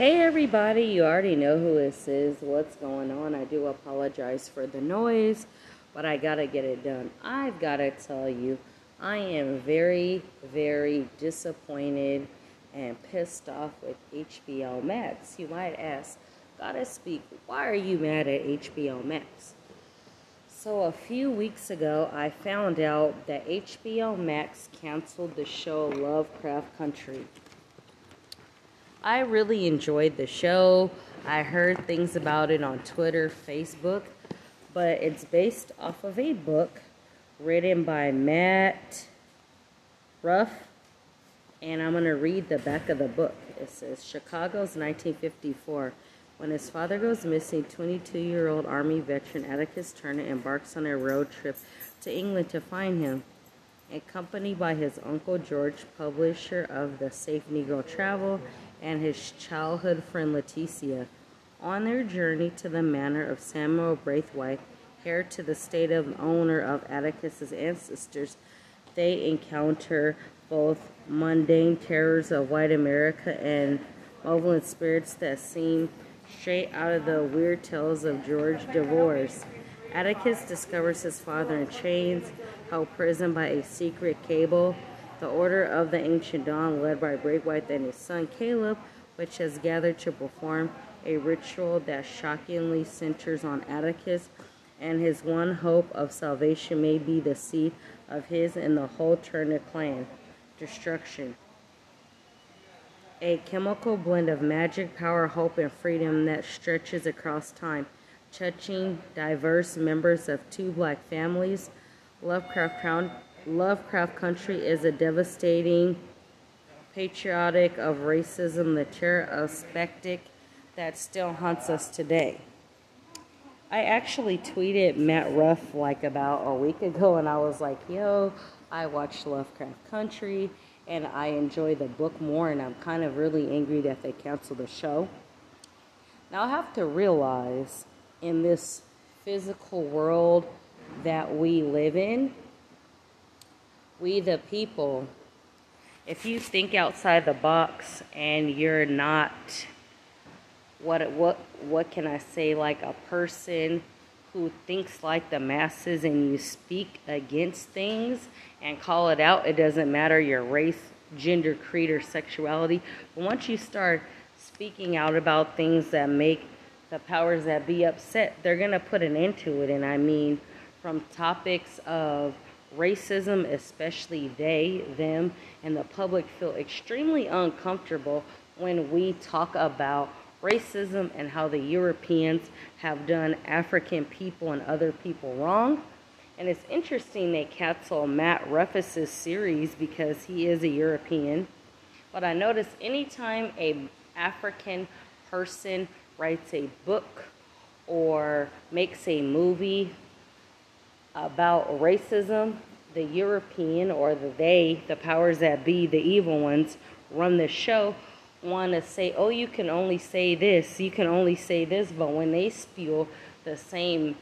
Hey everybody, you already know who this is, what's going on. I do apologize for the noise, but I gotta get it done. I've gotta tell you, I am very, very disappointed and pissed off with HBO Max. You might ask, gotta speak, why are you mad at HBO Max? So, a few weeks ago, I found out that HBO Max canceled the show Lovecraft Country. I really enjoyed the show. I heard things about it on Twitter, Facebook, but it's based off of a book written by Matt Ruff, and I'm going to read the back of the book. It says Chicago's 1954. When his father goes missing, 22 year old Army veteran Atticus Turner embarks on a road trip to England to find him. Accompanied by his uncle George, publisher of the Safe Negro Travel, and his childhood friend Letitia. On their journey to the manor of Samuel Braithwhite, heir to the state of owner of Atticus's ancestors, they encounter both mundane terrors of white America and malevolent spirits that seem straight out of the weird tales of George Devores. Atticus discovers his father in chains, held prison by a secret cable. The Order of the Ancient Dawn, led by Braithwhite and his son Caleb, which has gathered to perform a ritual that shockingly centers on Atticus, and his one hope of salvation may be the seed of his and the whole Turner clan destruction a chemical blend of magic, power, hope, and freedom that stretches across time, touching diverse members of two black families. Lovecraft, Lovecraft Country is a devastating patriotic of racism, the terror of spectic that still haunts us today. I actually tweeted Matt Ruff like about a week ago, and I was like, yo, I watched Lovecraft Country and I enjoy the book more, and I'm kind of really angry that they canceled the show. Now, I have to realize in this physical world that we live in, we the people, if you think outside the box and you're not what what what can I say like a person who thinks like the masses and you speak against things and call it out, it doesn't matter your race, gender, creed, or sexuality. But once you start speaking out about things that make the powers that be upset, they're going to put an end to it. And I mean, from topics of racism, especially they, them, and the public feel extremely uncomfortable when we talk about racism and how the Europeans have done African people and other people wrong. And it's interesting they cancel Matt Ruffus's series because he is a European. But I notice anytime a African person writes a book or makes a movie about racism, the European or the they, the powers that be, the evil ones, run the show want to say, oh, you can only say this, you can only say this, but when they spew the same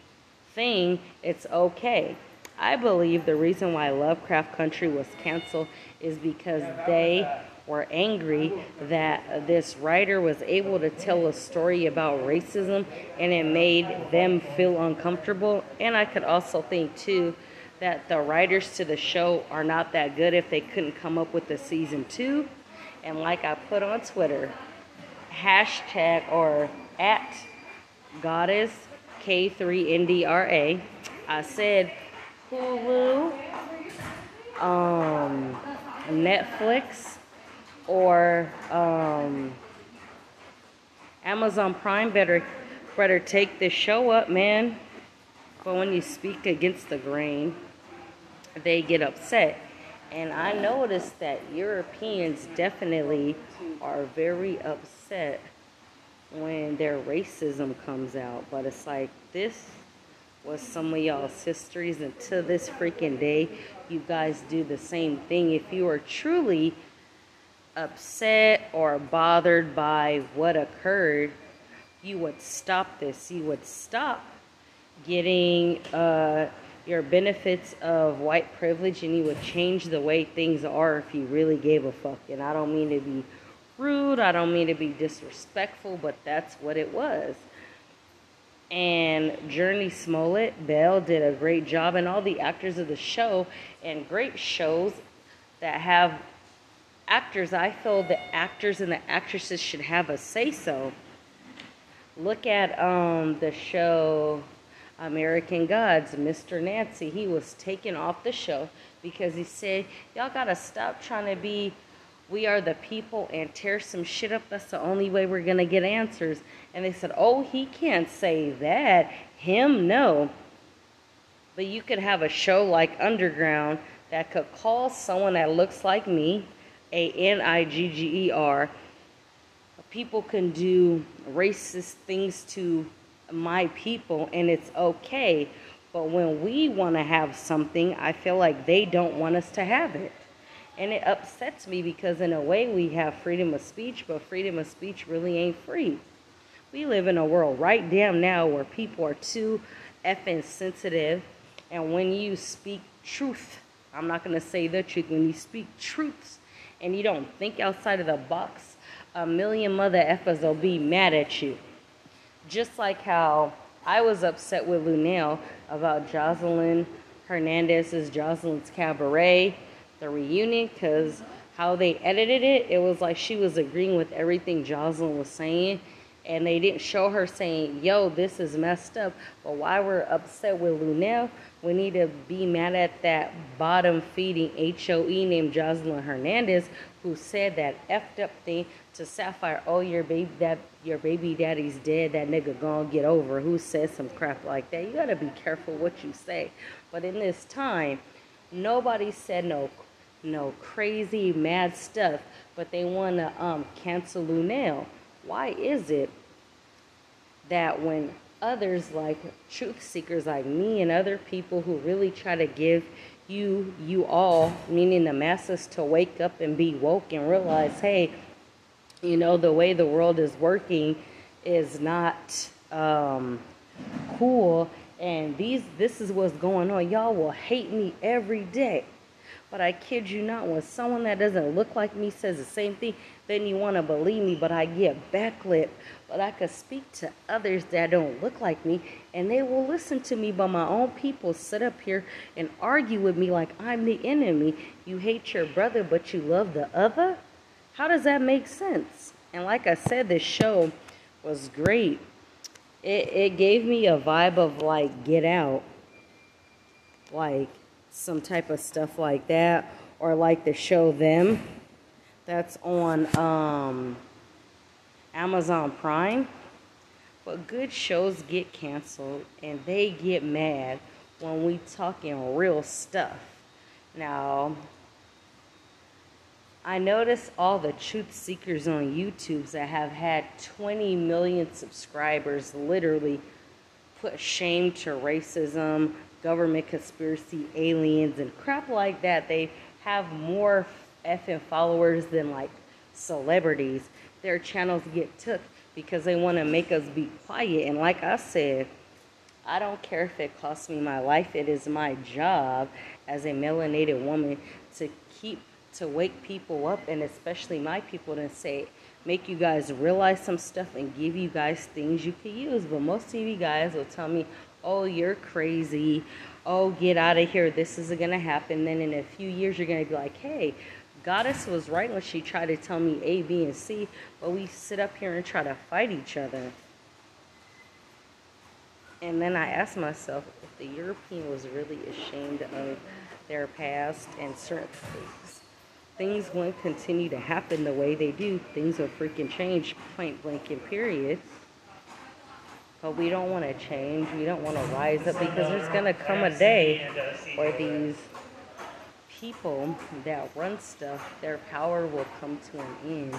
thing, it's okay. I believe the reason why Lovecraft Country was canceled is because they were angry that this writer was able to tell a story about racism and it made them feel uncomfortable. And I could also think, too, that the writers to the show are not that good if they couldn't come up with a season two and like I put on Twitter, hashtag or at goddess K3NDRA, I said Hulu, um, Netflix, or um, Amazon Prime better better take this show up, man. But when you speak against the grain, they get upset. And I noticed that Europeans definitely are very upset when their racism comes out. But it's like this was some of y'all's histories, to this freaking day, you guys do the same thing. If you are truly upset or bothered by what occurred, you would stop this. You would stop getting. Uh, your benefits of white privilege and you would change the way things are if you really gave a fuck. And I don't mean to be rude. I don't mean to be disrespectful, but that's what it was. And Jurnee Smollett, Bell did a great job, and all the actors of the show, and great shows that have actors. I feel the actors and the actresses should have a say so. Look at um, the show American Gods, Mr. Nancy. He was taken off the show because he said, Y'all gotta stop trying to be we are the people and tear some shit up. That's the only way we're gonna get answers. And they said, Oh, he can't say that. Him, no. But you could have a show like Underground that could call someone that looks like me, A N I G G E R. People can do racist things to my people and it's okay. But when we want to have something, I feel like they don't want us to have it. And it upsets me because, in a way, we have freedom of speech, but freedom of speech really ain't free. We live in a world right damn now where people are too effing sensitive. And when you speak truth, I'm not going to say the truth, when you speak truths and you don't think outside of the box, a million mother effers will be mad at you. Just like how I was upset with Luenell about Joseline Hernandez's Joseline's Cabaret the reunion because how they edited it, it was like she was agreeing with everything Joseline was saying. And they didn't show her saying, yo, this is messed up. But why we're upset with Luenell, we need to be mad at that bottom feeding HOE named Joseline Hernandez who said that effed up thing to Sapphire, oh your baby that your baby daddy's dead, that nigga gonna get over. Who says some crap like that? You gotta be careful what you say. But in this time, nobody said no no crazy mad stuff, but they want to um, cancel Luenell. Why is it that when others like truth seekers like me and other people who really try to give you you all meaning the masses to wake up and be woke and realize hey you know the way the world is working is not um, cool. And these this is what's going on. Y'all will hate me every day but I kid you not, when someone that doesn't look like me says the same thing, then you want to believe me, but I get backlit. But I could speak to others that don't look like me, and they will listen to me. But my own people sit up here and argue with me like I'm the enemy. You hate your brother, but you love the other? How does that make sense? And like I said, this show was great. It, it gave me a vibe of like, get out. Like, some type of stuff like that, or like the show Them, that's on um, Amazon Prime. But good shows get canceled and they get mad when we talking real stuff. Now, I notice all the truth seekers on YouTube that have had 20 million subscribers literally put shame to racism, government conspiracy, aliens, and crap like that. They have more effing followers than like celebrities. Their channels get took because they want to make us be quiet. And like I said, I don't care if it costs me my life. It is my job as a melanated woman to keep to wake people up and especially my people to say make you guys realize some stuff and give you guys things you can use. But most of you guys will tell me, oh, you're crazy. Oh, get out of here. This isn't going to happen. Then in a few years, you're going to be like, hey, Goddess was right when she tried to tell me A, B, and C, but we sit up here and try to fight each other. And then I asked myself if the European was really ashamed of their past and certain things, things won't continue to happen the way they do. Things will freaking change, point blank and period. But we don't want to change. We don't want to rise up because there's going to come a day where these people that run stuff, their power will come to an end.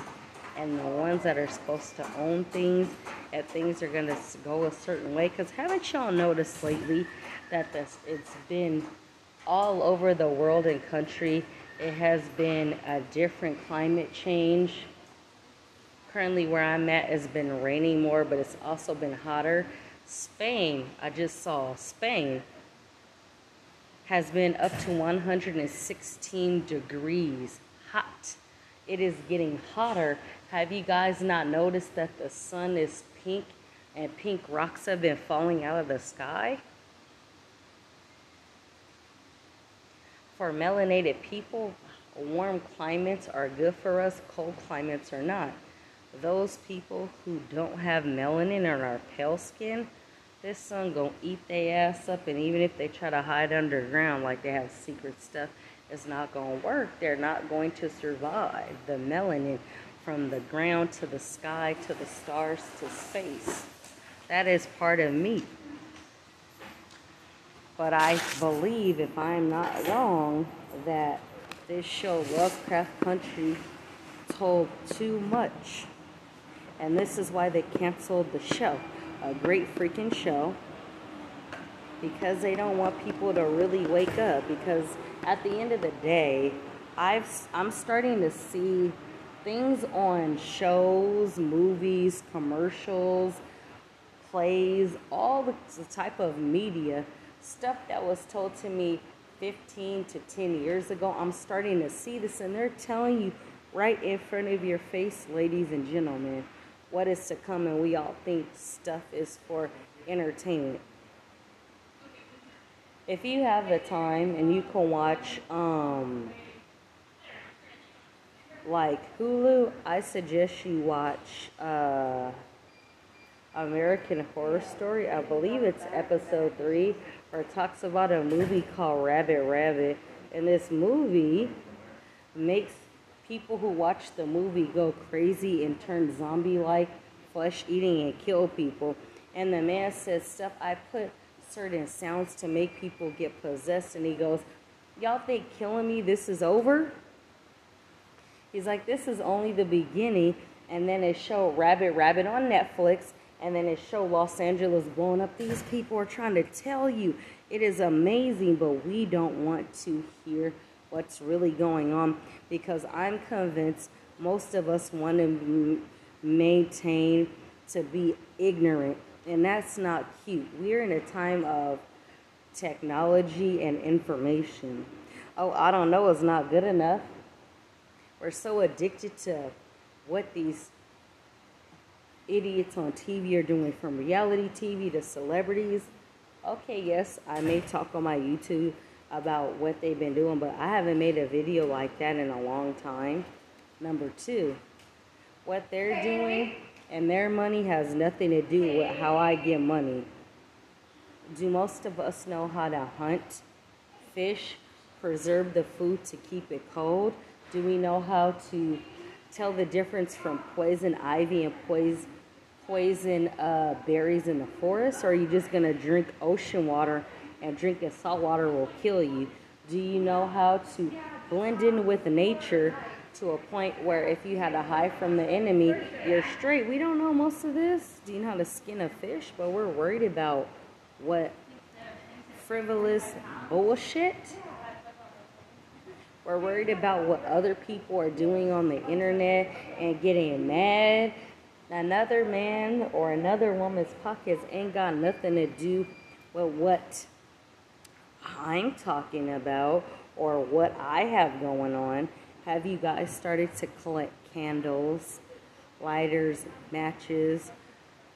And the ones that are supposed to own things, and things are going to go a certain way. Because haven't y'all noticed lately that this, it's been all over the world and country, it has been a different climate change Currently, where I'm at, has been raining more, but it's also been hotter. Spain, I just saw Spain has been up to 116 degrees hot. it is getting hotter. Have you guys not noticed that the sun is pink and pink rocks have been falling out of the sky? For melanated people, warm climates are good for us, cold climates are not. Those people who don't have melanin or are pale skin, this sun gonna eat their ass up, and even if they try to hide underground like they have secret stuff, it's not gonna work. They're not going to survive. The melanin from the ground to the sky to the stars to space. That is part of me. But I believe, if I'm not wrong, that this show, Lovecraft Country, told too much. And this is why they canceled the show. A great freaking show. Because they don't want people to really wake up. Because at the end of the day, I've, I'm starting to see things on shows, movies, commercials, plays, all the type of media, stuff that was told to me 15 to 10 years ago. I'm starting to see this, and they're telling you right in front of your face, ladies and gentlemen, what is to come, and we all think stuff is for entertainment. If you have the time and you can watch, um, like Hulu, I suggest you watch uh, American Horror Story. I believe it's episode three, or talks about a movie called Rabbit Rabbit. And this movie makes people who watch the movie go crazy and turn zombie like, flesh eating, and kill people. And the man says stuff, I put certain sounds to make people get possessed. And he goes, Y'all think killing me, this is over? He's like, this is only the beginning. And then it showed Rabbit Rabbit on Netflix. And then it showed Los Angeles blowing up. These people are trying to tell you it is amazing, but we don't want to hear what's really going on because I'm convinced most of us want to maintain to be ignorant. And that's not cute. We're in a time of technology and information. Oh, I don't know, it's not good enough. We're so addicted to what these idiots on TV are doing from reality TV to celebrities. Okay, yes, I may talk on my YouTube about what they've been doing, but I haven't made a video like that in a long time. Number two, what they're doing and their money has nothing to do with how I get money. Do most of us know how to hunt, fish, preserve the food to keep it cold? Do we know how to tell the difference from poison ivy and poison poison uh, berries in the forest, or are you just gonna drink ocean water and drinking salt water will kill you? Do you know how to blend in with nature to a point where if you had to hide from the enemy, you're straight? We don't know most of this. Do you know how to skin a fish? But we're worried about what frivolous bullshit we're worried about what other people are doing on the internet and getting mad. Another man or another woman's pockets ain't got nothing to do with what I'm talking about or what I have going on. Have you guys started to collect candles, lighters, matches,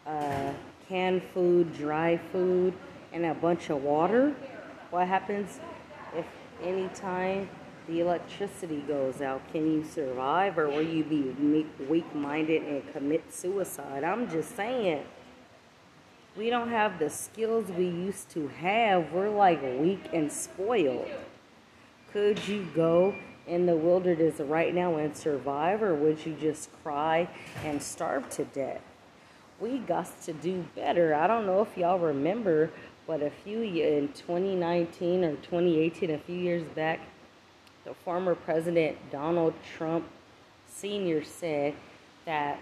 uh, canned food, dry food, and a bunch of water? What happens if anytime the electricity goes out, can you survive or will you be weak minded and commit suicide? I'm just saying. We don't have the skills we used to have. We're like weak and spoiled. Could you go in the wilderness right now and survive, or would you just cry and starve to death? We got to do better. I don't know if y'all remember, but a few in 2019 or 2018, a few years back, the former President Donald Trump Sr. said that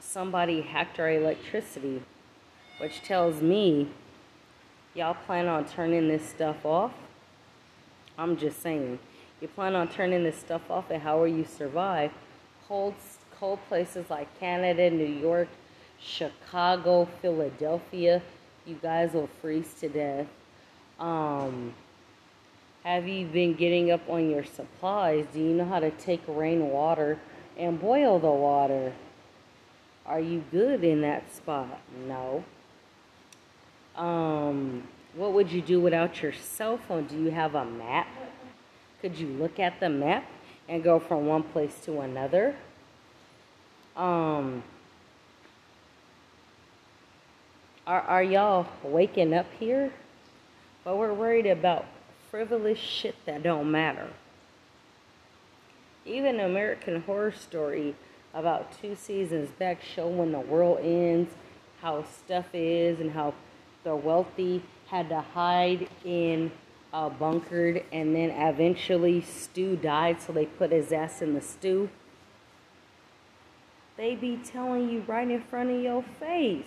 somebody hacked our electricity, which tells me y'all plan on turning this stuff off. I'm just saying. You plan on turning this stuff off, and how will you survive? Cold, cold places like Canada, New York, Chicago, Philadelphia, you guys will freeze to death. Um, Have you been getting up on your supplies? Do you know how to take rainwater and boil the water? Are you good in that spot? No. Um, what would you do without your cell phone? Do you have a map? Could you look at the map and go from one place to another? Um, are, are y'all waking up here? But we're worried about frivolous shit that don't matter. Even American Horror Story about two seasons back show when the world ends, how stuff is and how the wealthy had to hide in uh, bunkered and then eventually Stu died so they put his ass in the stew. They be telling you right in front of your face.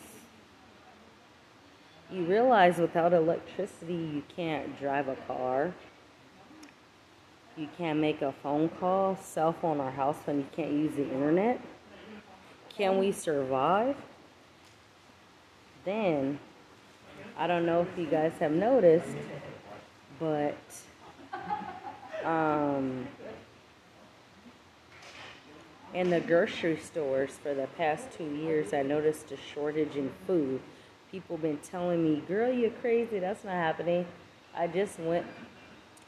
You realize without electricity you can't drive a car. You can't make a phone call, cell phone or house phone. You can't use the internet. Can we survive? Then, I don't know if you guys have noticed, but um, in the grocery stores for the past two years, I noticed a shortage in food. People been telling me, "Girl, you're crazy. That's not happening." I just went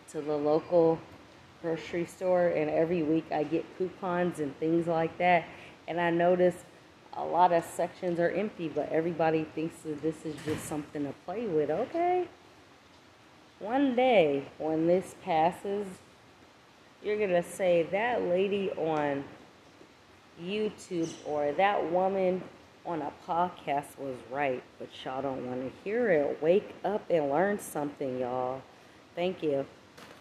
to the local grocery store, and every week I get coupons and things like that. And I notice a lot of sections are empty, but everybody thinks that this is just something to play with. Okay. One day when this passes, you're going to say that lady on YouTube or that woman on a podcast was right, but y'all don't want to hear it. Wake up and learn something, y'all. Thank you.